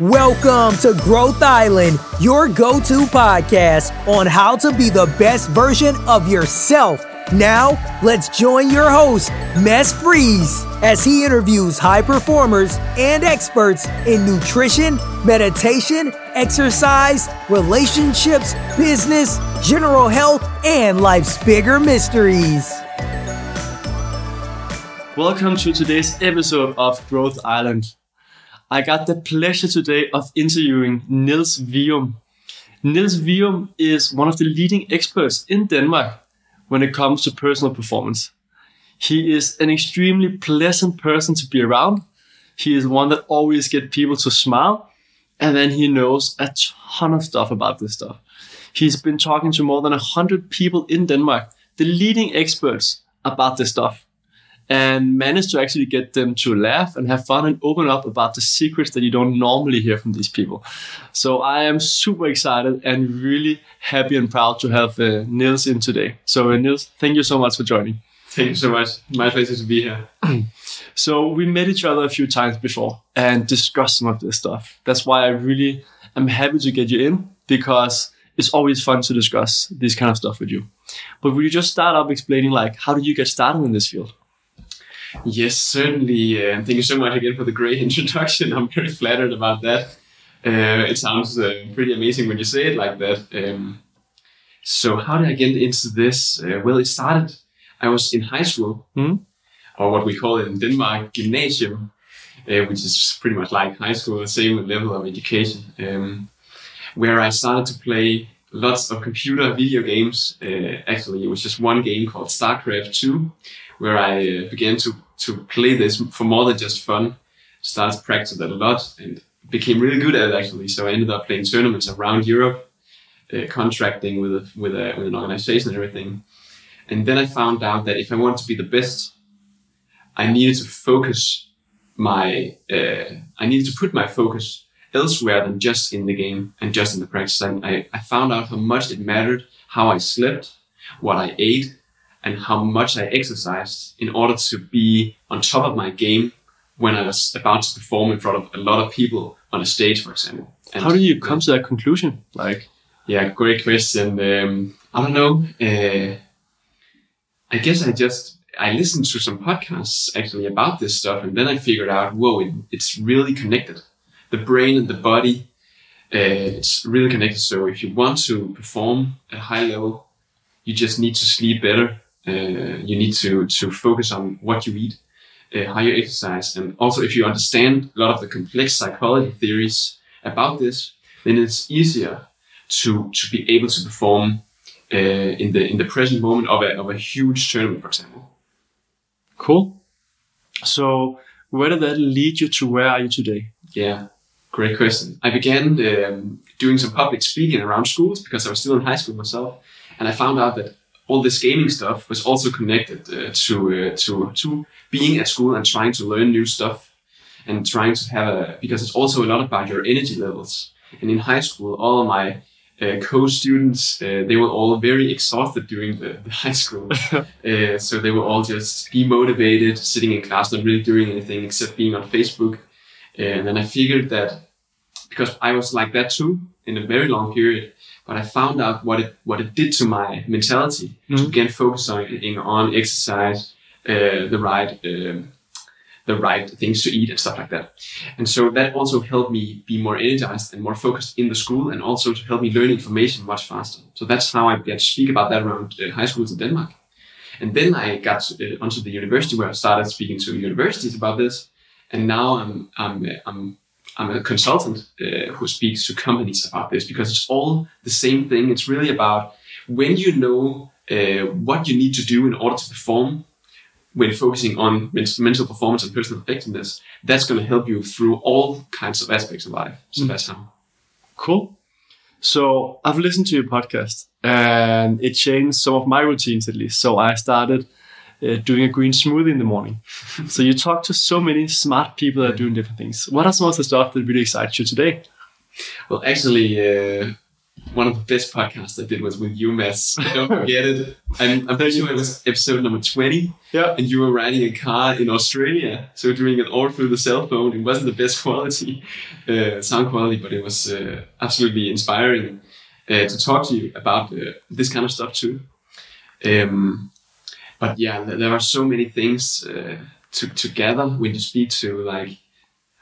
Welcome to Growth Island, your go to podcast on how to be the best version of yourself. Now, let's join your host, Mads Freeze, as he interviews high performers and experts in nutrition, meditation, exercise, relationships, business, general health, and life's bigger mysteries. Welcome to today's episode of Growth Island. I got the pleasure today of interviewing Nils Vium. Nils Vium is one of the leading experts in Denmark when it comes to personal performance. He is an extremely pleasant person to be around. He is one that always gets people to smile, and then he knows a ton of stuff about this stuff. He's been talking to more than 100 people in Denmark, the leading experts about this stuff and manage to actually get them to laugh and have fun and open up about the secrets that you don't normally hear from these people. So I am super excited and really happy and proud to have uh, Nils in today. So uh, Nils, thank you so much for joining. Thank you so much. My pleasure to be here. so we met each other a few times before and discussed some of this stuff. That's why I really am happy to get you in because it's always fun to discuss this kind of stuff with you. But will you just start up explaining like how did you get started in this field? Yes, certainly. Uh, and thank you so much again for the great introduction. I'm very flattered about that. Uh, it sounds uh, pretty amazing when you say it like that. Um, so, how did I get into this? Uh, well, it started, I was in high school, mm-hmm. or what we call it in Denmark, gymnasium, uh, which is pretty much like high school, the same level of education, um, where I started to play lots of computer video games. Uh, actually, it was just one game called StarCraft 2, where I began to to play this for more than just fun. Started to practice that a lot and became really good at it actually. So I ended up playing tournaments around Europe, uh, contracting with a, with a, with an organization and everything. And then I found out that if I wanted to be the best, I needed to focus my uh, I needed to put my focus elsewhere than just in the game and just in the practice. I, I found out how much it mattered how I slept, what I ate, and how much I exercised in order to be on top of my game when I was about to perform in front of a lot of people on a stage, for example. And how do you come to that conclusion? Like, yeah, great question. Um, I don't know. Uh, I guess I just I listened to some podcasts actually about this stuff, and then I figured out, whoa, it, it's really connected. The brain and the body, uh, it's really connected. So if you want to perform at a high level, you just need to sleep better you need to to focus on what you eat, uh, how you exercise, and also if you understand a lot of the complex psychology theories about this, then it's easier to to be able to perform uh, in the in the present moment of a of a huge tournament, for example. Cool. So where did that lead you to? Where are you today? Yeah, great question. I began um, doing some public speaking around schools because I was still in high school myself, and I found out that all this gaming stuff was also connected uh, to uh, to to being at school and trying to learn new stuff and trying to have a because it's also a lot about your energy levels. And in high school, all of my uh, co-students uh, they were all very exhausted during the, the high school, uh, so they were all just demotivated, sitting in class, not really doing anything except being on Facebook. And then I figured that because I was like that too in a very long period, but I found out what it what it did to my mentality mm-hmm. to again focus on on exercise, uh, the right um, the right things to eat and stuff like that. And so that also helped me be more energized and more focused in the school, and also to help me learn information much faster. So that's how I began to speak about that around uh, high schools in Denmark. And then I got uh, onto the university where I started speaking to universities about this. And now I'm I'm I'm I'm a consultant uh, who speaks to companies about this because it's all the same thing. It's really about when you know uh, what you need to do in order to perform when focusing on mental performance and personal effectiveness, that's going to help you through all kinds of aspects of life. So mm. that's how. Cool. So I've listened to your podcast and it changed some of my routines at least. So I started uh, doing a green smoothie in the morning. so you talk to so many smart people that are doing different things. What are some of the stuff that really excites you today? Well, actually, uh, one of the best podcasts I did was with you, Mads. Don't forget it. I'm, I'm pretty sure it was episode number 20. Yeah. And you were riding a car in Australia. So doing it all through the cell phone. It wasn't the best quality, uh, sound quality, but it was uh, absolutely inspiring uh, to talk to you about uh, this kind of stuff too. Um, but yeah, there are so many things uh, to, to gather when you speak to like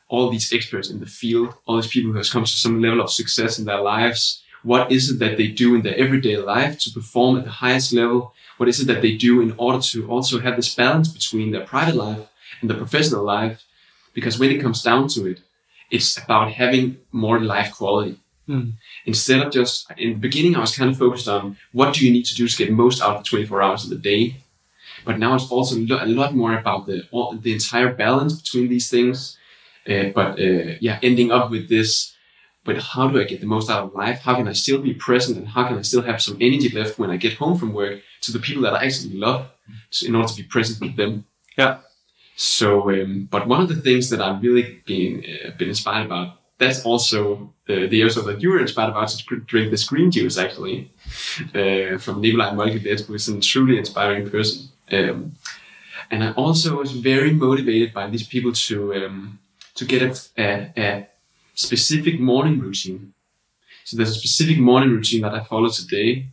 all these experts in the field, all these people who has come to some level of success in their lives. What is it that they do in their everyday life to perform at the highest level? What is it that they do in order to also have this balance between their private life and their professional life? Because when it comes down to it, it's about having more life quality. Mm. Instead of just in the beginning, I was kind of focused on what do you need to do to get most out of the 24 hours of the day. But now it's also a lot more about the all, the entire balance between these things. Uh, but uh, yeah, ending up with this. But how do I get the most out of life? How can I still be present, and how can I still have some energy left when I get home from work to the people that I actually love, in order to be present with them? Yeah. So, um, but one of the things that I've really been uh, been inspired about. That's also uh, the episode that you were inspired about to drink this green juice, actually, uh, from Nikolai Molkevet, who is a truly inspiring person. Um, and I also was very motivated by these people to um, to get a, a, a specific morning routine. So there's a specific morning routine that I follow today,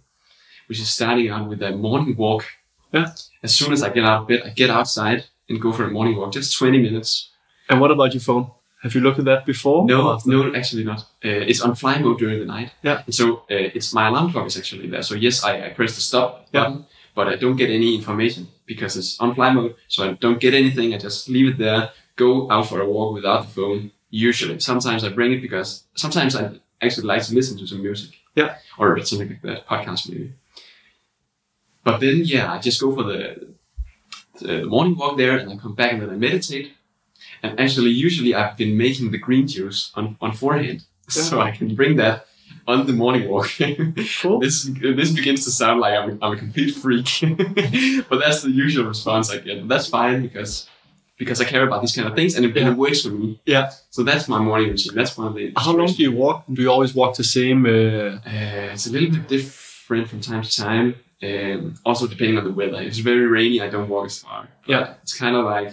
which is starting out with a morning walk. Yeah. As soon as I get out of bed, I get outside and go for a morning walk, just 20 minutes. And what about your phone? Have you looked at that before? No, no, actually not. Uh, it's on fly mode during the night. Yeah. And so uh, it's my alarm clock is actually there. So yes, I, I press the stop Yeah. But I don't get any information because it's on fly mode. So I don't get anything. I just leave it there, go out for a walk without the phone. Usually, sometimes I bring it because sometimes I actually like to listen to some music. Yeah. Or something like that, podcast maybe. But then, yeah, I just go for the, the morning walk there and I come back and then I meditate. And actually, usually I've been making the green juice on, on forehand. So I can bring that on the morning walk. Cool. this this begins to sound like I'm, I'm a complete freak, but that's the usual response I get. But that's fine because because I care about these kind of things and it, and it works for me. Yeah. So that's my morning routine. That's one of the. How long do you walk? Do you always walk the same? Uh, Uh, it's a little bit different from time to time. Um, also depending on the weather. If it's very rainy, I don't walk as far. Yeah. It's kind of like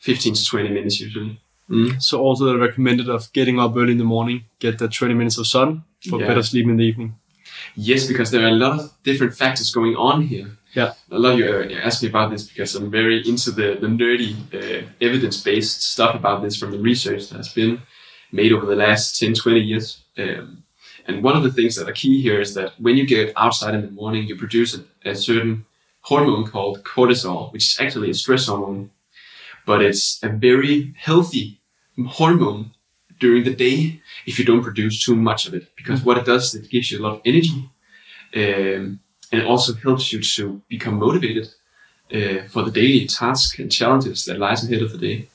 15 to 20 minutes usually. Mm. so also the recommended of getting up early in the morning, get the 20 minutes of sun for Yeah. better sleep in the evening. Yes, because there are a lot of different factors going on here. Yeah. I love you uh, asked me about this because I'm very into the, the nerdy, uh, evidence based stuff about this from the research that has been made over the last 10, 20 years. Um, and one of the things that are key here is that when you get outside in the morning, you produce a, a certain hormone called cortisol, which is actually a stress hormone, but it's a very healthy hormone during the day if you don't produce too much of it. Because what it does, is it gives you a lot of energy, um, and it also helps you to become motivated uh, for the daily tasks and challenges that lies ahead of the day.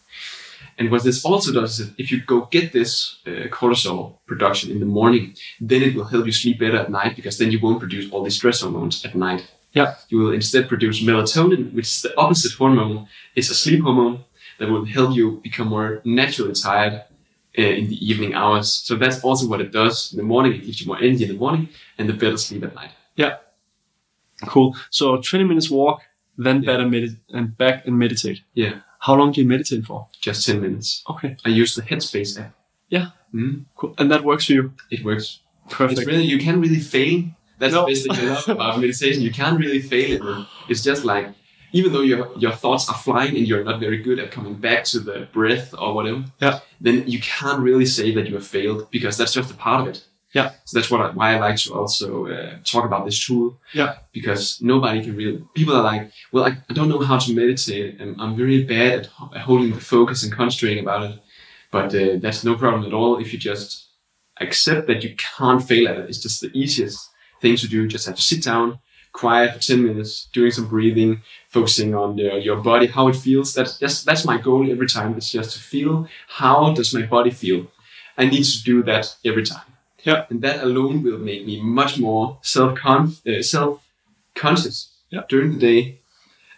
And what this also does is, if you go get this uh, cortisol production in the morning, then it will help you sleep better at night because then you won't produce all these stress hormones at night. Yeah. You will instead produce melatonin, which is the opposite hormone. It's a sleep hormone that will help you become more naturally tired uh, in the evening hours. So that's also what it does in the morning. It gives you more energy in the morning and the better sleep at night. Yeah. Cool. So 20 minutes walk, then Yeah. better medit and back and meditate. Yeah, How long do you meditate for? just 10 minutes. Okay. I use the Headspace app. Yeah. Mm, Cool. And that works for you. it works. Perfect. Really, you can't really fail. That's No. the best thing I love about meditation. You can't really fail it. It's just like, even though your, your thoughts are flying and you're not very good at coming back to the breath or whatever, Yeah. then you can't really say that you have failed because that's just a part of it. Yeah. So that's what I, why I like to also uh, talk about this tool. Yeah. Because nobody can really. People are like, well, I, I don't know how to meditate, and I'm very bad at, holding the focus and concentrating about it. But uh, that's no problem at all if you just accept that you can't fail at it. It's just the easiest thing to do. You just have to sit down, quiet for 10 minutes, doing some breathing, focusing on the, your body, how it feels. That's, that's, that's my goal every time. It's just to feel how does my body feel. I need to do that every time. Yeah. And that alone will make me much more self uh, self conscious Yeah. during the day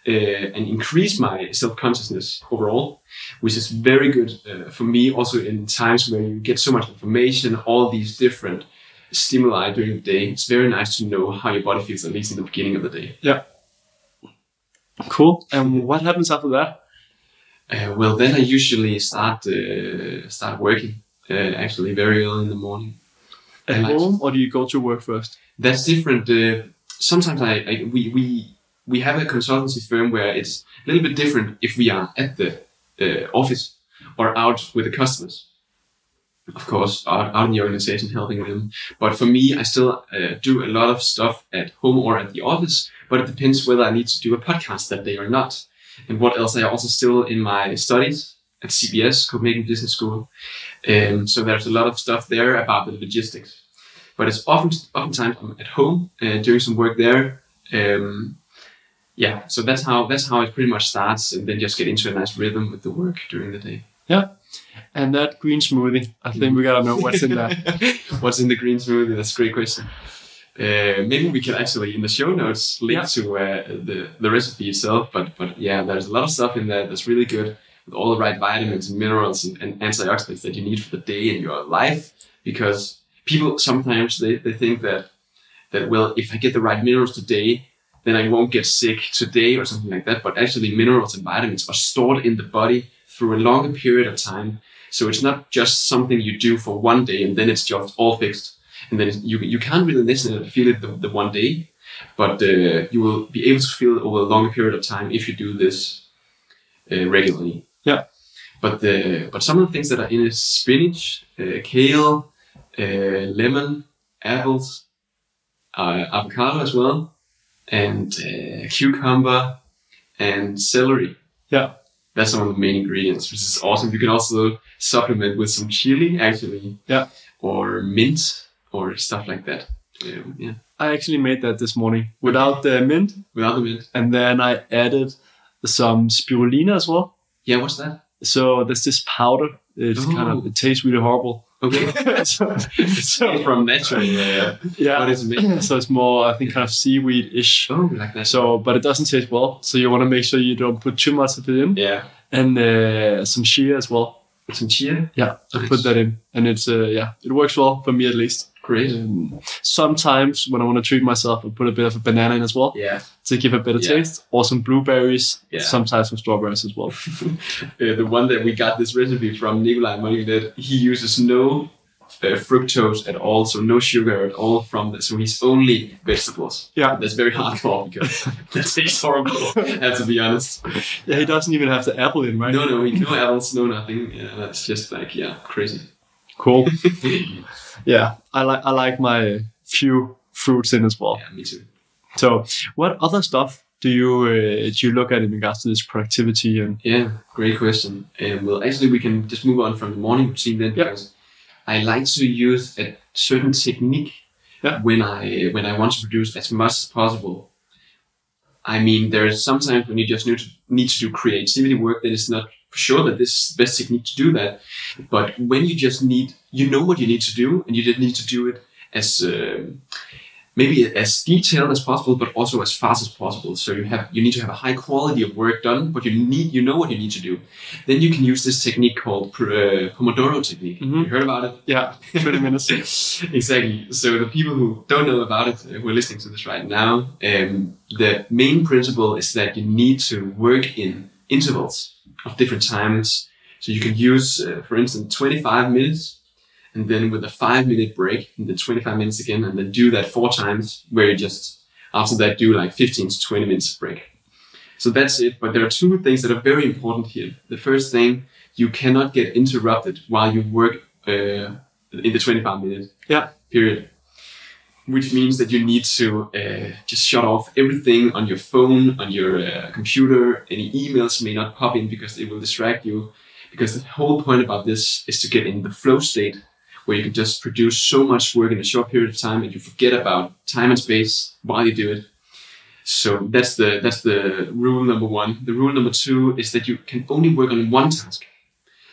uh, and increase my self consciousness overall, which is very good uh, for me also in times where you get so much information, all these different stimuli during the day, it's very nice to know how your body feels at least in the beginning of the day. Yeah. Cool. And what happens after that? Uh, well, then I usually start uh, start working. Uh, actually, very early in the morning. At home, or do you go to work first? That's different. Uh, sometimes I, I we, we we have a consultancy firm where it's a little bit different if we are at the uh, office or out with the customers. Of course, out, out in the organization helping them. But for me, I still uh, do a lot of stuff at home or at the office. But it depends whether I need to do a podcast that day or not. And what else? I also still in my studies at CBS, Copenhagen Business School. Um, so there's a lot of stuff there about the logistics but it's often oftentimes I'm at home uh, doing some work there. Um, yeah, so that's how that's how it pretty much starts, and then just get into a nice rhythm with the work during the day. Yeah. And that green smoothie, I think we gotta know what's in there. What's in the green smoothie? That's a great question. Uh, maybe we can actually in the show notes link Yeah. to uh, the the recipe itself. But but yeah, there's a lot of stuff in there that's really good with all the right vitamins and minerals and, and antioxidants that you need for the day and your life. Because people sometimes they, they think that that well, if I get the right minerals today, then I won't get sick today or something like that. But actually, minerals and vitamins are stored in the body through a longer period of time. So it's not just something you do for one day and then it's just all fixed. And then you you can't really listen and feel it the, the one day, but uh, you will be able to feel it over a longer period of time if you do this uh, regularly. Yeah. But the but some of the things that are in it: spinach, uh, kale, uh, lemon, apples, uh, avocado as well, and uh, cucumber and celery. Yeah. That's some of the main ingredients, which is awesome. You can also supplement with some chili, actually. Yeah. Or mint or stuff like that. Um, yeah. I actually made that this morning without the mint, Without the mint. and then I added some spirulina as well. Yeah, what's that? So there's this powder. It's kind of Oh. it tastes really horrible. Okay. so, so so from natural. Yeah. yeah, What is it made? so it's more I think kind of seaweed ish. Oh, like that. So, but it doesn't taste well. So you want to make sure you don't put too much of it in, yeah. and uh, some chia as well. Some chia. Yeah, I Nice. put that in, and it's uh, yeah, it works well for me at least. Great. Um, sometimes when I want to treat myself, I put a bit of a banana in as well Yeah. to give a better Yeah. taste, or some blueberries, Yeah. sometimes some strawberries as well. Uh, the one that we got this recipe from Nikolai Molyneux, he uses no uh, fructose at all, so no sugar at all from the, so he's only vegetables. Yeah. That's very hardcore because that tastes horrible. Have to be honest. Yeah, he doesn't even have the apple in, right? No, no, no apples, no nothing. Yeah, that's just like yeah, crazy. Cool. Yeah, I like I like my few fruits in as well. Yeah, me too. So, what other stuff do you uh, do you look at in regards to this productivity and Yeah, great question. Um, well, actually, we can just move on from the morning routine then, Yeah. because I like to use a certain technique Yeah. when I when I want to produce as much as possible. I mean, there is sometimes when you just need to need to do creativity work, that is not for sure that this is the best technique to do that. But when you just need, you know what you need to do, and you just need to do it as um maybe as detailed as possible, but also as fast as possible. So you have you need to have a high quality of work done, but you need you know what you need to do. Then you can use this technique called uh, Pomodoro technique. Mhm. You heard about it? yeah, twenty minutes? exactly. So the people who don't know about it, uh, who are listening to this right now, um, the main principle is that you need to work in intervals of different times. So you can use, uh, for instance, 25 minutes, and then with a five minute break, and then 25 minutes again, and then do that four times, where you just after that do like 15 to 20 minutes break. So that's it. But there are two things that are very important here. The first thing, you cannot get interrupted while you work uh, in the 25 minute Yeah. period. Which means that you need to uh, just shut off everything on your phone, on your uh, computer. Any emails may not pop in because they will distract you. Because the whole point about this is to get in the flow state where you can just produce so much work in a short period of time and you forget about time and space while you do it. So that's the that's the rule number one. The rule number two is that you can only work on one task.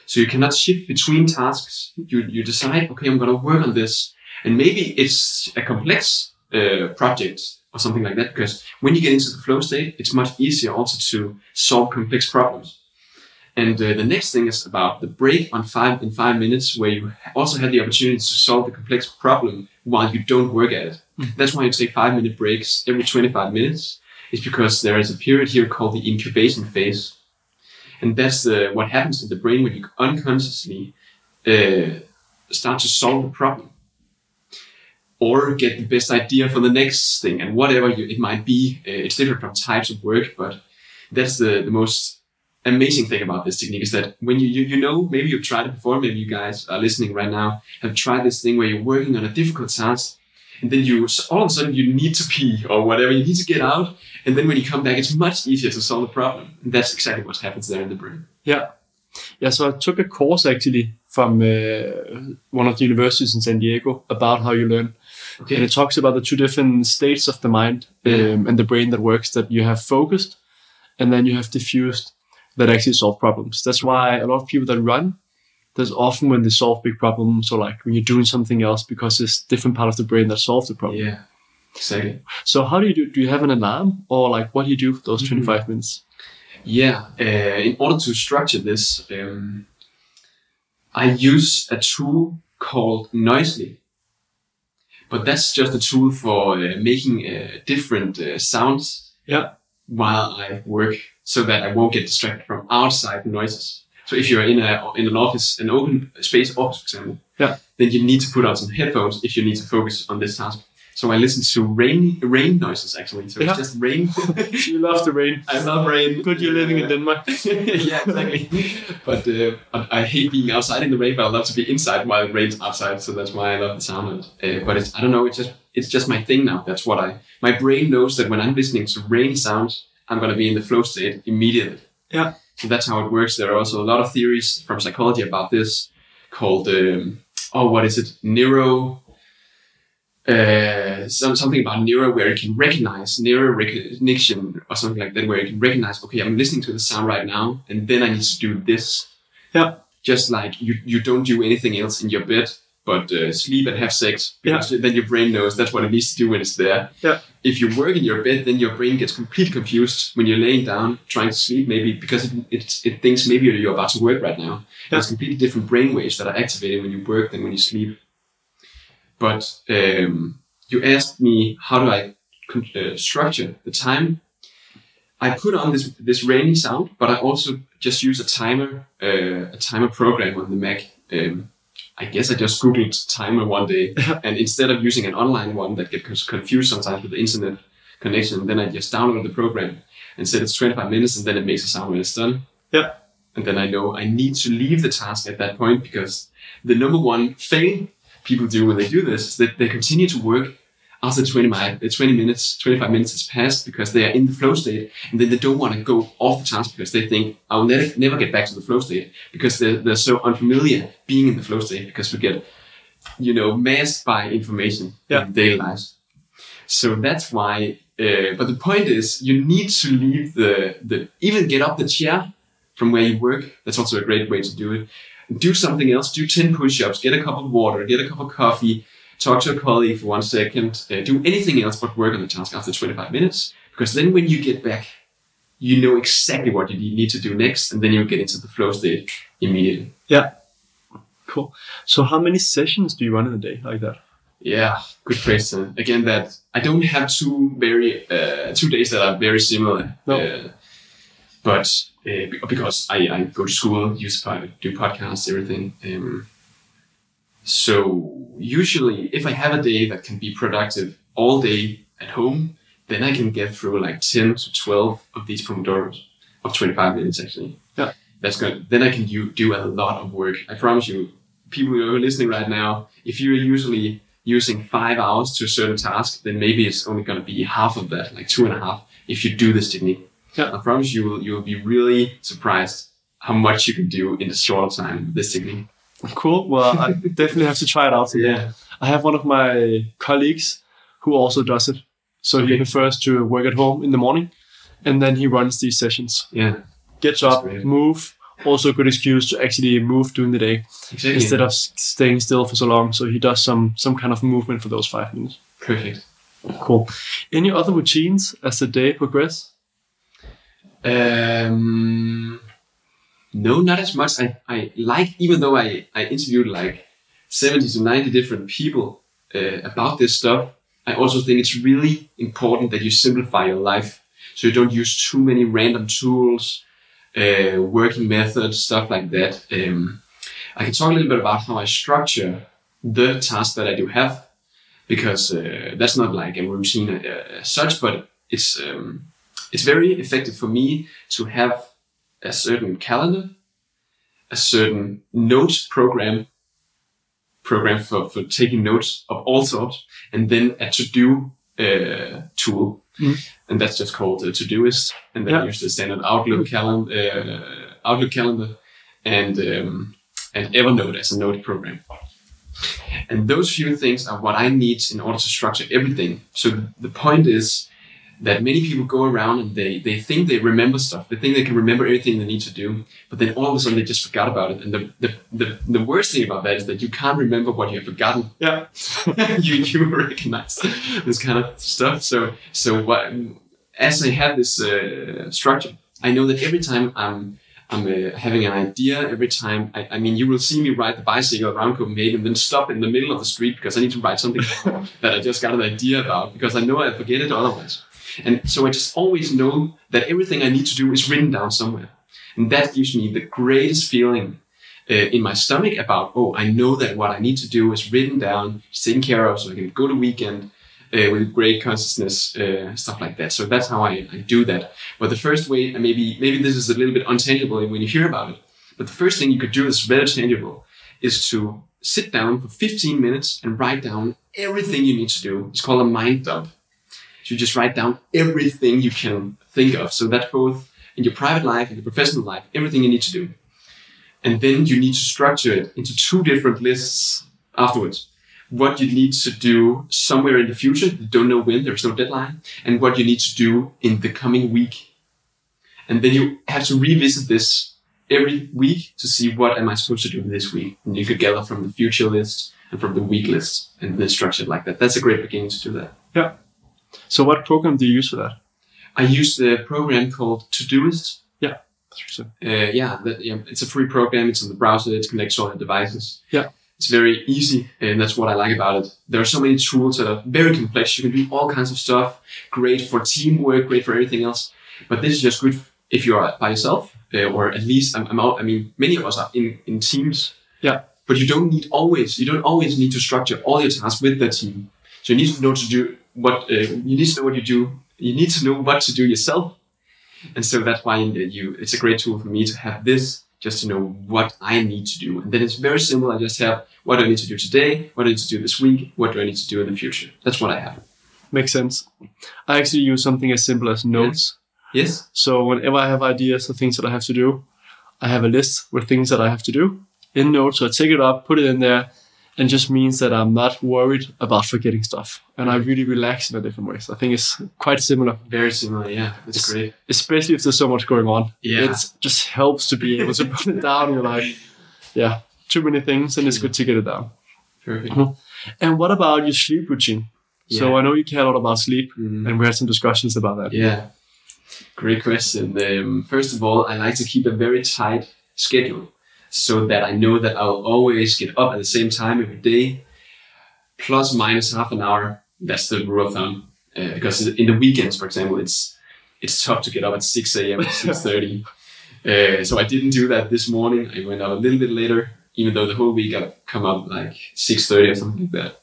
So you cannot shift between tasks. You you decide, okay, I'm gonna work on this, and maybe it's a complex uh, project or something like that. Because when you get into the flow state, it's much easier also to solve complex problems. And uh, the next thing is about the break on five in five minutes, where you also have the opportunity to solve the complex problem while you don't work at it. That's why you take five minute breaks every 25 minutes. Is because there is a period here called the incubation phase, and that's uh, what happens in the brain when you unconsciously uh, start to solve the problem or get the best idea for the next thing and whatever you, it might be. Uh, it's different from types of work, but that's the, the most amazing thing about this technique is that when you, you, you know, maybe you've tried it before, maybe you guys are listening right now, have tried this thing where you're working on a difficult task and then you all of a sudden you need to pee or whatever, you need to get out. And then when you come back, it's much easier to solve the problem. And that's exactly what happens there in the brain. Yeah. Yeah, so I took a course actually from uh, one of the universities in San Diego about how you learn. Okay. And it talks about the two different states of the mind um, and the brain that works that you have focused and then you have diffused that actually solve problems. That's why a lot of people that run, there's often when they solve big problems or like when you're doing something else because it's different part of the brain that solves the problem. Yeah, exactly. So how do you do? Do you have an alarm or like what do you do for those Mm-hmm. 25 minutes? Yeah, uh, in order to structure this, um, I use a tool called Noisli. But that's just a tool for uh, making uh, different uh, sounds Yeah. while I work so that I won't get distracted from outside noises. So if you're in a in an office, an open space office, for example, Yeah. then you need to put on some headphones if you need to focus on this task. So I listen to rain rain noises actually. So Yeah. it's just rain. You love the rain. I love rain. Good you're living in Denmark. yeah, exactly. But uh, I hate being outside in the rain, but I love to be inside while it rains outside. So that's why I love the sound. Uh, but it's, I don't know. It's just it's just my thing now. That's what I. My brain knows that when I'm listening to rainy sounds, I'm gonna be in the flow state immediately. Yeah. So that's how it works. There are also a lot of theories from psychology about this, called um, oh, what is it? Neuro. Uh, some, something about neuro where it can recognize neuro recognition or something like that, where it can recognize, okay, I'm listening to the sound right now, and then I need to do this. Yeah. Just like you, you don't do anything else in your bed, but uh, sleep and have sex, because then your brain knows that's what it needs to do when it's there. Yeah. If you work in your bed, then your brain gets completely confused when you're laying down trying to sleep, maybe because it, it, it thinks maybe you're about to work right now. Yeah. There's completely different brain waves that are activated when you work than when you sleep. But um, you asked me how do I con- uh, structure the time. I put on this this rainy sound, but I also just use a timer uh, a timer program on the Mac. Um, I guess I just googled timer one day, and instead of using an online one that gets confused sometimes with the internet connection, then I just download the program and said it's 25 minutes, and then it makes a sound when it's done. Yeah. And then I know I need to leave the task at that point because the number one fail people do when they do this is that they continue to work after 20, mi- 20 minutes, 25 minutes has passed because they are in the flow state and then they don't want to go off the task because they think, I'll never get back to the flow state because they're, they're so unfamiliar being in the flow state because we get, you know, masked by information Yeah. in daily lives. So that's why, uh, but the point is you need to leave the, the, even get up the chair from where you work. That's also a great way to do it. Do something else, do 10 push-ups, get a cup of water, get a cup of coffee, talk to a colleague for one second, uh, do anything else but work on the task after 25 minutes. Because then when you get back, you know exactly what you need to do next, and then you'll get into the flow state immediately. Yeah. Cool. So how many sessions do you run in a day like that? Yeah, good question. Again, that I don't have two very uh, two days that are very similar. No. Uh, but uh, because I, I go to school, use do podcasts, everything. Um, so usually, if I have a day that can be productive all day at home, then I can get through like ten to twelve of these pomodoros of twenty-five minutes actually. Yeah. That's good. Then I can do, do a lot of work. I promise you, people who are listening right now, if you're usually using five hours to a certain task, then maybe it's only going to be half of that, like two and a half, if you do this technique. Yeah. I promise you will, you will be really surprised how much you can do in a short time with this technique. Cool. Well, I definitely have to try it out. Today. I have one of my colleagues who also does it. So he prefers to work at home in the morning, and then he runs these sessions. Yeah. Gets That's up, great. move. Also, a good excuse to actually move during the day Exactly. instead of staying still for so long. So he does some some kind of movement for those five minutes. Perfect. Cool. Any other routines as the day progress? Um, No, not as much. I, I like, even though I, I interviewed like 70 to 90 different people uh, about this stuff, I also think it's really important that you simplify your life. So you don't use too many random tools, uh, working methods, stuff like that. Um, I can talk a little bit about how I structure the tasks that I do have, because uh, that's not like a routine uh, as such, but it's um, it's very effective for me to have a certain calendar, a certain note program, program for, for taking notes of all sorts, and then a to-do uh, tool, Mm. and that's just called a Todoist. And then Yeah. Use the standard Outlook calendar, uh, Outlook calendar, and um, and Evernote as a note program. And those few things are what I need in order to structure everything. So the point is that many people go around and they, they think they remember stuff. They think they can remember everything they need to do, but then all of a sudden they just forgot about it. And the, the, the, the worst thing about that is that you can't remember what you have forgotten. Yeah. you, you recognize this kind of stuff. So, so what, as I have this uh, structure, I know that every time I'm I'm uh, having an idea every time. I, I mean, you will see me ride the bicycle around Copenhagen, and then stop in the middle of the street because I need to write something that I just got an idea about because I know I forget it otherwise. And so I just always know that everything I need to do is written down somewhere. And that gives me the greatest feeling uh, in my stomach about, oh, I know that what I need to do is written down, taken care of, so I can go to weekend uh, with great consciousness, uh, stuff like that. So that's how I, I do that. But the first way, and maybe maybe this is a little bit untangible when you hear about it, but the first thing you could do is very tangible, is to sit down for 15 minutes and write down everything you need to do. It's called a mind dump. You just write down everything you can think of. So that's both in your private life, in your professional life, everything you need to do. And then you need to structure it into two different lists afterwards. What you need to do somewhere in the future, you don't know when, there's no deadline, and what you need to do in the coming week. And then you have to revisit this every week to see what am I supposed to do this week. And you could gather from the future list and from the week list and then structure it like that. That's a great beginning to do that. Yeah. So what program do you use for that? I use the program called Todoist. That's right. Uh, yeah, that, yeah, it's a free program. It's on the browser. It connects to all the devices. Yeah. It's very easy, and that's what I like about it. There are so many tools that are very complex. You can do all kinds of stuff. Great for teamwork. Great for everything else. But this is just good if you are by yourself, uh, or at least I'm, I'm out. I mean, many of us are in in teams. Yeah. But you don't need always. You don't always need to structure all your tasks with the team. So you need to know to do what uh, you need to know what you do. You need to know what to do yourself and so that's why you, it's a great tool for me to have this, just to know what I need to do. And then it's very simple. I just have what do I need to do today? What do I need to do this week? What do I need to do in the future? That's what I have. Makes sense. I actually use something as simple as notes. Yes. So whenever I have ideas or things that I have to do, I have a list with things that I have to do in notes. So I take it up, put it in there, and just means that I'm not worried about forgetting stuff. And I really relax in a different way. So I think it's quite similar, Very similar. Yeah. It's great. especially if there's so much going on. Yeah. It just helps to be able to put it down. You're like, yeah, too many things, and it's good to get it down. Perfect. And what about your sleep routine? So I know you care a lot about sleep, Mhm. and we had some discussions about that. Yeah. Great question. Um, first of all, I like to keep a very tight schedule so that I know that I'll always get up at the same time every day, plus minus half an hour. That's the rule of thumb. Uh, because in the weekends, for example, it's it's tough to get up at 6 a.m. or 6.30. uh, so I didn't do that this morning. I went up a little bit later, even though the whole week I've come up like 6.30 or something like that.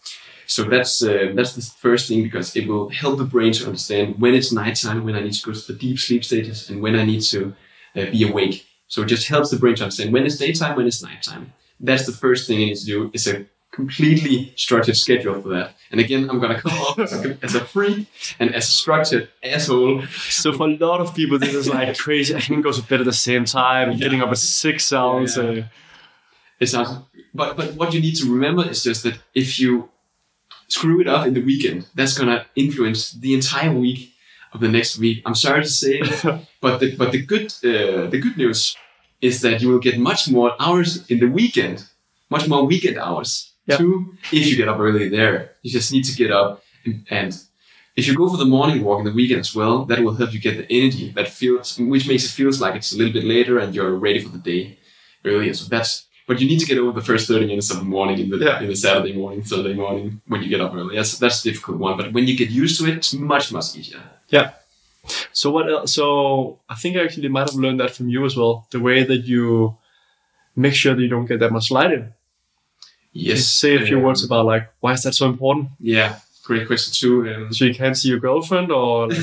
So that's uh, that's the first thing because it will help the brain to understand when it's nighttime, when I need to go to the deep sleep stages, and when I need to uh, be awake. So it just helps the brain to understand when it's daytime, when it's nighttime. That's the first thing I need to do. Is a completely structured schedule for that. And again, I'm gonna come off as a, freak and as a structured asshole. So for a lot of people, this is like crazy. I can go to bed at the same time. and Getting up at six sounds. Yeah. Uh, It sounds, but but what you need to remember is just that if you screw it up in the weekend, that's gonna influence the entire week of the next week. I'm sorry to say it, but the but the good uh, the good news is that you will get much more hours in the weekend, much more weekend hours Yeah. too. If you get up early there, you just need to get up and, and if you go for the morning walk in the weekend as well, that will help you get the energy that feels, which makes it feels like it's a little bit later and you're ready for the day earlier. So that's, but you need to get over the first 30 minutes of the morning in the, Yeah. in the Saturday morning, Sunday morning when you get up early. That's, that's a difficult one. But when you get used to it, it's much, much easier. Yeah. So what else? So I think I actually might have learned that from you as well. The way that you make sure that you don't get that much light in. Yes. Say a few um, words about like why is that so important? Yeah, great question too. Um, So you can't see your girlfriend or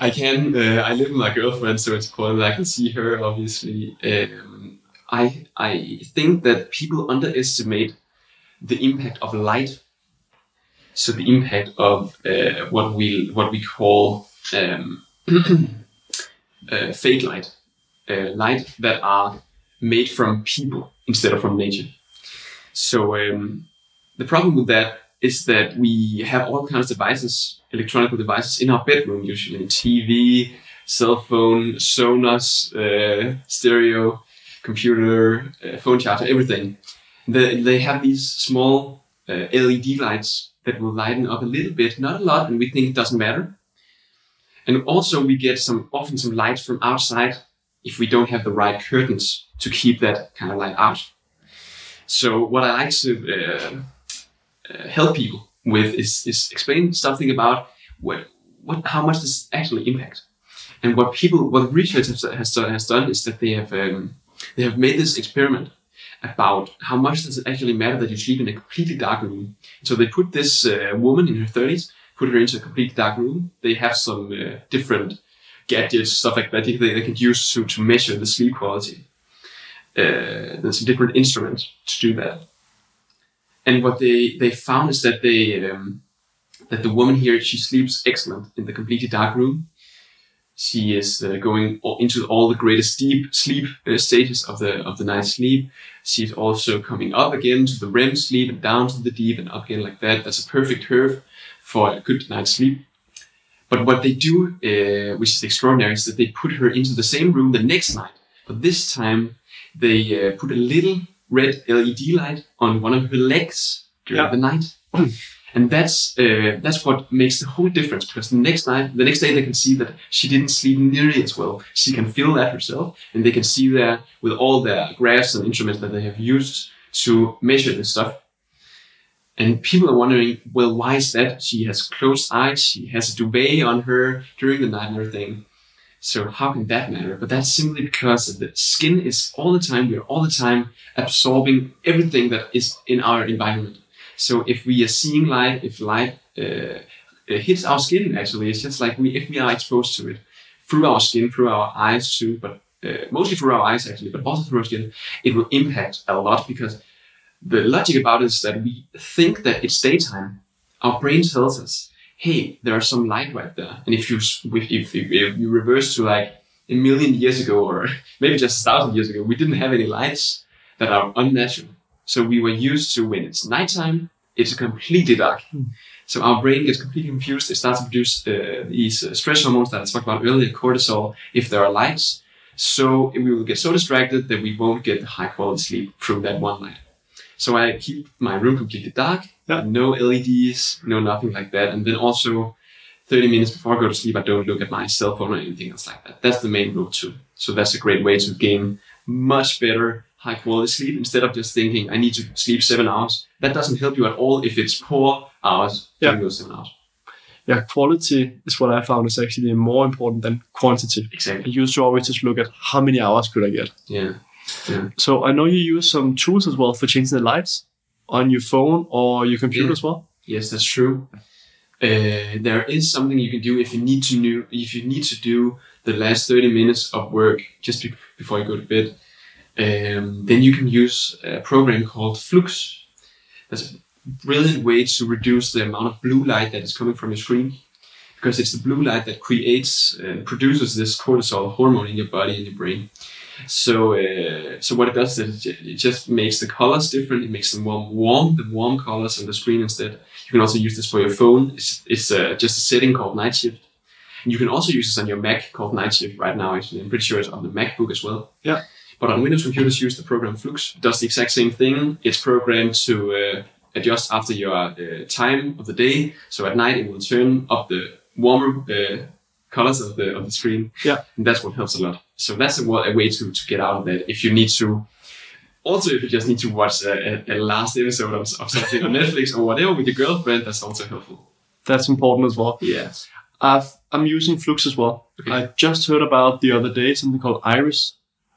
I can. Uh, I live with my girlfriend, so it's important that I can see her. Obviously, um, I I think that people underestimate the impact of light. So the impact of uh, what we what we call um, uh, fake light, uh, light that are made from people instead of from nature. So um, the problem with that is that we have all kinds of devices, electronic devices in our bedroom, usually TV, cell phone, Sonos, uh, stereo, computer, uh, phone charger, everything. They, they have these small uh, LED lights that will lighten up a little bit, not a lot, and we think it doesn't matter. And also we get some often some light from outside if we don't have the right curtains to keep that kind of light out. So what I like to uh, help people with is, is explain something about what, what how much this actually impact. And what people, what research has, has, done- has done is that they have um, they have made this experiment about how much does it actually matter that you sleep in a completely dark room. So they put this uh, woman in her 30s, put her into a completely dark room. They have some uh, different gadgets, stuff like that they, they can use to, to measure the sleep quality. Uh, there's some different instruments to do that. And what they, they found is that they um, that the woman here she sleeps excellent in the completely dark room. She is uh, going into all the greatest deep sleep uh, stages of the of the night sleep. She's also coming up again to the REM sleep and down to the deep and up again like that. That's a perfect curve for a good night's sleep. But what they do, uh, which is extraordinary, is that they put her into the same room the next night. But this time they uh, put a little red LED light on one of her legs during Yeah. the night. And that's uh, that's what makes the whole difference because the next night, the next day, they can see that she didn't sleep nearly as well. She can feel that herself, and they can see that with all the graphs and instruments that they have used to measure this stuff. And people are wondering, well, why is that? She has closed eyes, she has a duvet on her during the night and everything. So how can that matter? But that's simply because the skin is all the time, we're all the time absorbing everything that is in our environment. So if we are seeing light, if light uh, uh, hits our skin, actually, it's just like we if we are exposed to it through our skin, through our eyes too, but uh, mostly through our eyes actually, but also through our skin, it will impact a lot because the logic about it is that we think that it's daytime. Our brain tells us, "Hey, there are some light right there," and if you if, if, if you reverse to like a million years ago or maybe just a thousand years ago, we didn't have any lights that are unnatural. So we were used to when it's nighttime, it's completely dark. So our brain gets completely confused. It starts to produce uh, these uh, stress hormones that I talked about earlier, cortisol, if there are lights. So we will get so distracted that we won't get high quality sleep through that one light. So I keep my room completely dark, Yeah. no LEDs, no nothing like that. And then also 30 minutes before I go to sleep, I don't look at my cell phone or anything else like that. That's the main rule too. So that's a great way to gain much better high quality sleep instead of just thinking I need to sleep seven hours. That doesn't help you at all if it's poor hours yeah. during those seven hours. yeah, quality is what I found is actually more important than quantity. Exactly. I used to always just look at how many hours could I get. Yeah. Yeah. So I know you use some tools as well for changing the lights on your phone or your computer Yeah. as well. Yes, that's true. Uh, there is something you can do if you need to know if you need to do the last 30 minutes of work just be- before you go to bed. Um, then you can use a program called Flux. That's a brilliant way to reduce the amount of blue light that is coming from your screen because it's the blue light that creates and produces this cortisol hormone in your body and your brain. So, uh, so what it does is it it just makes the colors different. It makes them warm, warm, the warm colors on the screen instead. You can also use this for your phone. It's, it's uh, just a setting called Night Shift. And you can also use this on your Mac called Night Shift right now. Actually, I'm pretty sure it's on the MacBook as well. Yeah. But on Windows computers, use the program Flux. It does the exact same thing. It's programmed to uh, adjust after your uh, time of the day. So at night it will turn up the warmer uh, colors of the of the screen. Yeah. and that's what helps a lot. So that's a, a way to to get out of that. If you need to. Also, if you just need to watch a, a, a last episode of, of something on Netflix or whatever with your girlfriend, that's also helpful. That's important as well. Yeah. I've, I'm using Flux as well. Okay. I just heard about the other day something called Iris.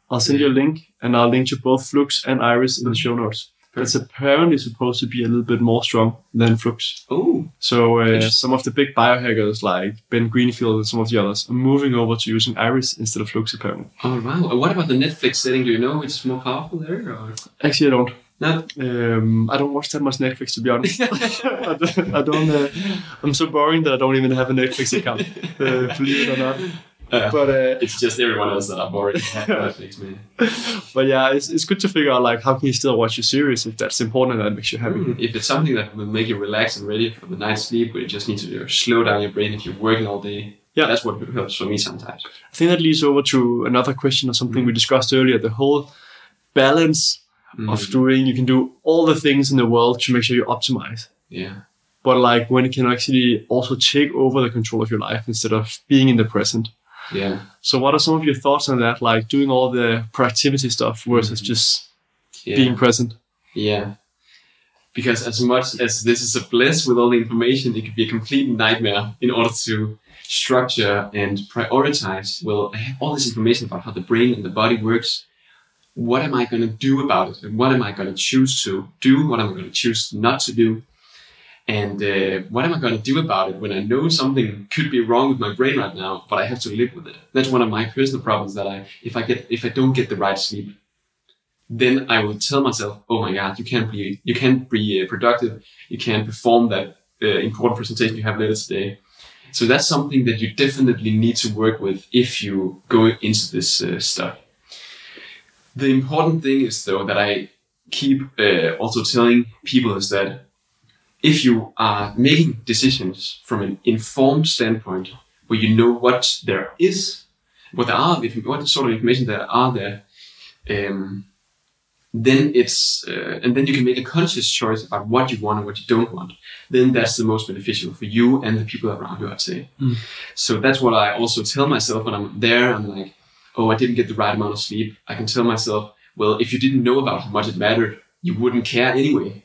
I'll send you a link and I'll link to both Flux and Iris in the show notes. That's apparently supposed to be a little bit more strong than Flux. Oh, So uh, some of the big biohackers like Ben Greenfield and some of the others are moving over to using Iris instead of Flux apparently. oh wow. What about the Netflix setting? Do you know it's more powerful there? Or? Actually, I don't. No. Um, I don't watch that much Netflix to be honest. I don't. I don't uh, I'm so boring that I don't even have a Netflix account. Uh, believe it or not. But uh, it's just everyone else that boring. Netflix, man. but yeah, it's, it's good to figure out like how can you still watch your series if that's important and that makes you happy. Mm, If it's something that will make you relax and ready for the night's sleep, where you just need to you know, slow down your brain if you're working all day. Yeah. that's what helps for me sometimes. I think that leads over to another question or something we discussed earlier: the whole balance of Mm, doing. You can do all the things in the world to make sure you optimize, yeah, but like when it can actually also take over the control of your life instead of being in the present. Yeah, So, what are some of your thoughts on that? Like doing all the productivity stuff versus Mhm. just yeah, being present. yeah. Because as much as this is a bliss with all the information, it could be a complete nightmare in order to structure and prioritize. Well, I have all this information about how the brain and the body works. What am I going to do about it? And what am I going to choose to do? What am I going to choose not to do? And uh, what am I going to do about it when I know something could be wrong with my brain right now, but I have to live with it? That's one of my personal problems. That I, if I get, if I don't get the right sleep, then I will tell myself, "Oh my God, you can't be, you can't be uh, productive. You can't perform that uh, important presentation you have later today." So that's something that you definitely need to work with if you go into this uh, stuff. The important thing is though that I keep uh, also telling people is that if you are making decisions from an informed standpoint, where you know what there is, what there are, what sort of information there are there, um, then it's uh, and then you can make a conscious choice about what you want and what you don't want. Then that's the most beneficial for you and the people around you. I'd say. Mm. So that's what I also tell myself when I'm there. I'm like, oh, I didn't get the right amount of sleep. I can tell myself, well, if you didn't know about how much it mattered, you wouldn't care anyway.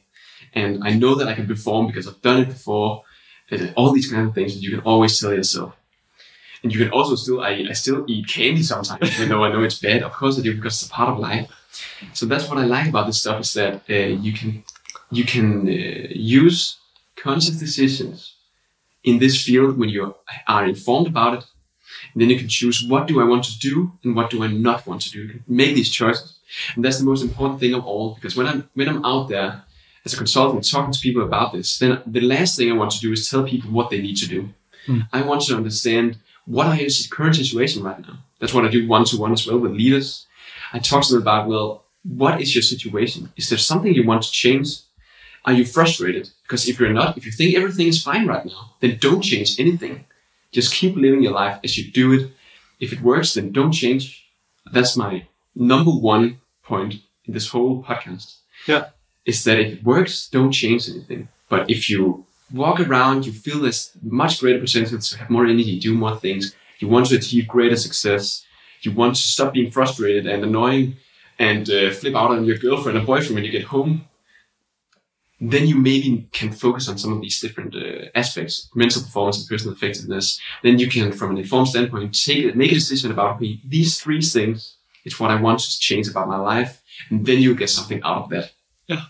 And I know that I can perform because I've done it before. And all these kind of things that you can always tell yourself. And you can also still, I, I still eat candy sometimes, even though I know it's bad. Of course I do because it's a part of life. So that's what I like about this stuff is that uh, you can you can uh, use conscious decisions in this field when you are informed about it. And then you can choose what do I want to do and what do I not want to do. You can make these choices, and that's the most important thing of all. Because when I'm when I'm out there as a consultant talking to people about this, then the last thing I want to do is tell people what they need to do. Hmm. I want to understand what are your current situation right now. That's what I do one to one as well with leaders. I talk to them about, well, what is your situation? Is there something you want to change? Are you frustrated? Because if you're not, if you think everything is fine right now, then don't change anything. Just keep living your life as you do it. If it works, then don't change. That's my number one point in this whole podcast. Yeah. Is that if it works, don't change anything. But if you walk around, you feel this much greater potential to have more energy, do more things. You want to achieve greater success. You want to stop being frustrated and annoying and uh, flip out on your girlfriend or boyfriend when you get home. Then you maybe can focus on some of these different uh, aspects, mental performance and personal effectiveness. Then you can, from an informed standpoint, take make a decision about okay, these three things It's what I want to change about my life, and then you get something out of that. Yeah.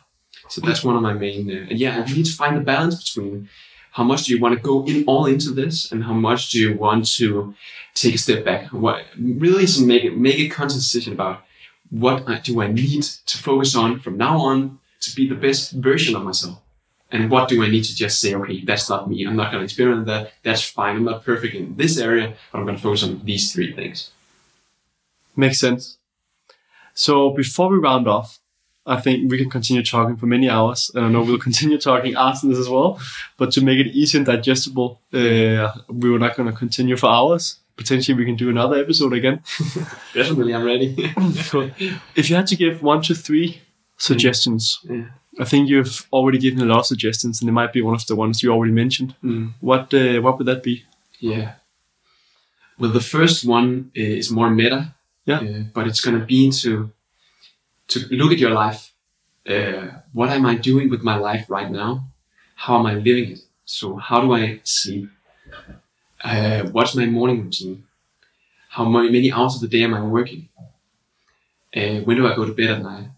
So that's one of my main. Uh, yeah, you need to find the balance between how much do you want to go in all into this, and how much do you want to take a step back. What really is make make a conscious decision about what do I need to focus on from now on to be the best version of myself, and what do I need to just say, okay, that's not me. I'm not going to experiment that. That's fine. I'm not perfect in this area, but I'm going to focus on these three things. Makes sense. So before we round off, I think we can continue talking for many hours, and I know we'll continue talking after this as well. But to make it easy and digestible, uh, we were not going to continue for hours. Potentially, we can do another episode again. Definitely, I'm ready. Cool. If you had to give one to three suggestions Yeah. I think you've already given a lot of suggestions, and it might be one of the ones you already mentioned. Mm. What uh, what would that be? Yeah. Well, the first one is more meta. Yeah. Uh, but it's going to be to to look at your life. Uh, what am I doing with my life right now? How am I living it? So how do I sleep? Uh, what's my morning routine? How many, hours of the day am I working? Uh, when do I go to bed at night?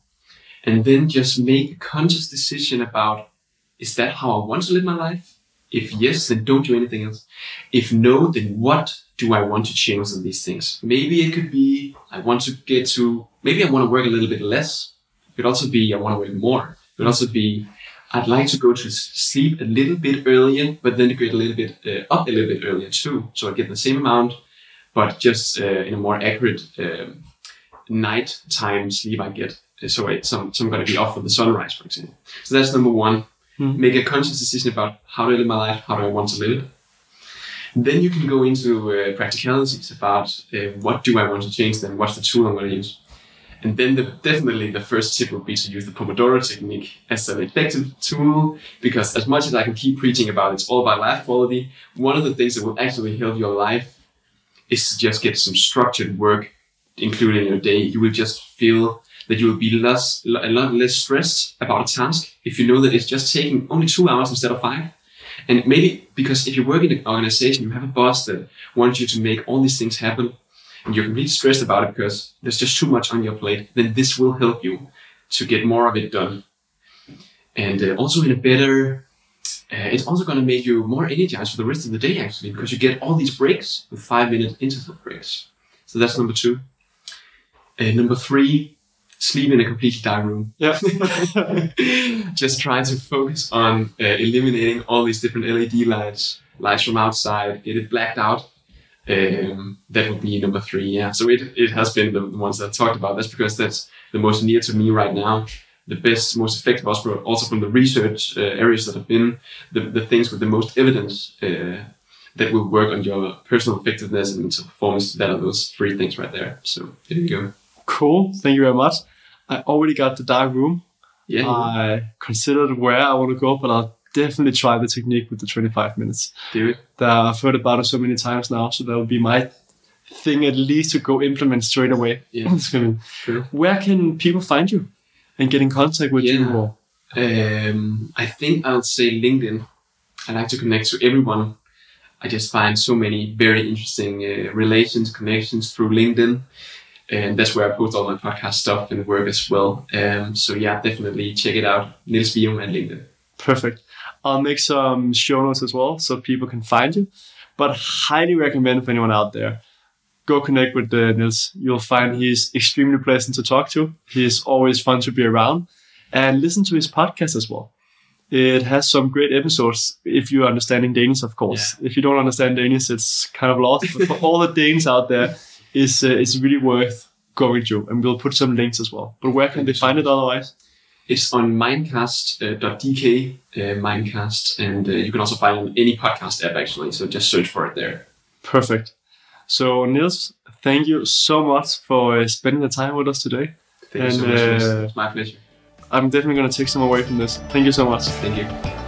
And then just make a conscious decision about is that how I want to live my life? If yes, then don't do anything else. If no, then what do I want to change on these things? Maybe it could be I want to get to, maybe I want to work a little bit less. It could also be I want to work more. It could also be I'd like to go to sleep a little bit earlier, but then get a little bit uh, up a little bit earlier too. So I get the same amount, but just uh, in a more accurate um, night time sleep I get. So, I, so, I'm, so I'm going to be off for the sunrise, for example. So that's number one. Hmm. Make a conscious decision about how to live my life, how do I want to live it. Then you can go into uh, practicalities about uh, what do I want to change, then what's the tool I'm going to use. And then the, definitely the first tip would be to use the Pomodoro technique as an effective tool because as much as I can keep preaching about it's all about life quality, one of the things that will actually help your life is to just get some structured work included in your day. You will just feel that you will be less, a lot less stressed about a task if you know that it's just taking only two hours instead of five. And maybe because if you work in an organization, you have a boss that wants you to make all these things happen and you're completely stressed about it because there's just too much on your plate, then this will help you to get more of it done. And uh, also in a better, uh, it's also going to make you more energized for the rest of the day actually, because you get all these breaks with five minute interval breaks. So that's number two. Uh, number three, sleep in a completely dark room. Yeah. Just try to focus on uh, eliminating all these different LED lights, lights from outside, get it blacked out. Um, that would be number three. Yeah. So it, it has been the, the ones that I talked about. That's because that's the most near to me right now. The best, most effective, also, also from the research uh, areas that have been the, the things with the most evidence uh, that will work on your personal effectiveness and mental performance. That are those three things right there. So there you go. Cool. Thank you very much. I already got the dark room. Yeah. I considered where I want to go, but I'll definitely try the technique with the 25 minutes. do it. That I've heard about it so many times now, so that would be my thing at least to go implement straight away. Yeah. It's gonna. Where can people find you and get in contact with you? Yeah. Or Um, I think I'll say LinkedIn. I like to connect to everyone. I just find so many very interesting uh, relations, connections through LinkedIn. And that's where I post all my podcast stuff and work as well. Um, so yeah, definitely check it out. Nils Vium and LinkedIn. Perfect. I'll make some show notes as well so people can find you. But highly recommend for anyone out there, go connect with uh, Nils. You'll find he's extremely pleasant to talk to. He's always fun to be around. And listen to his podcast as well. It has some great episodes if you're understanding Danish, of course. If you don't understand Danish, it's kind of lost. But for all the Danes out there, it's, uh, it's really worth going to. And we'll put some links as well. But where can they find it otherwise? It's on mindcast.dk, uh, Mindcast, and uh, you can also find it on any podcast app actually. So just search for it there. Perfect. So, Niels, thank you so much for uh, spending the time with us today. Thank you so much. Uh, It's my pleasure. I'm definitely going to take some away from this. Thank you so much. Thank you.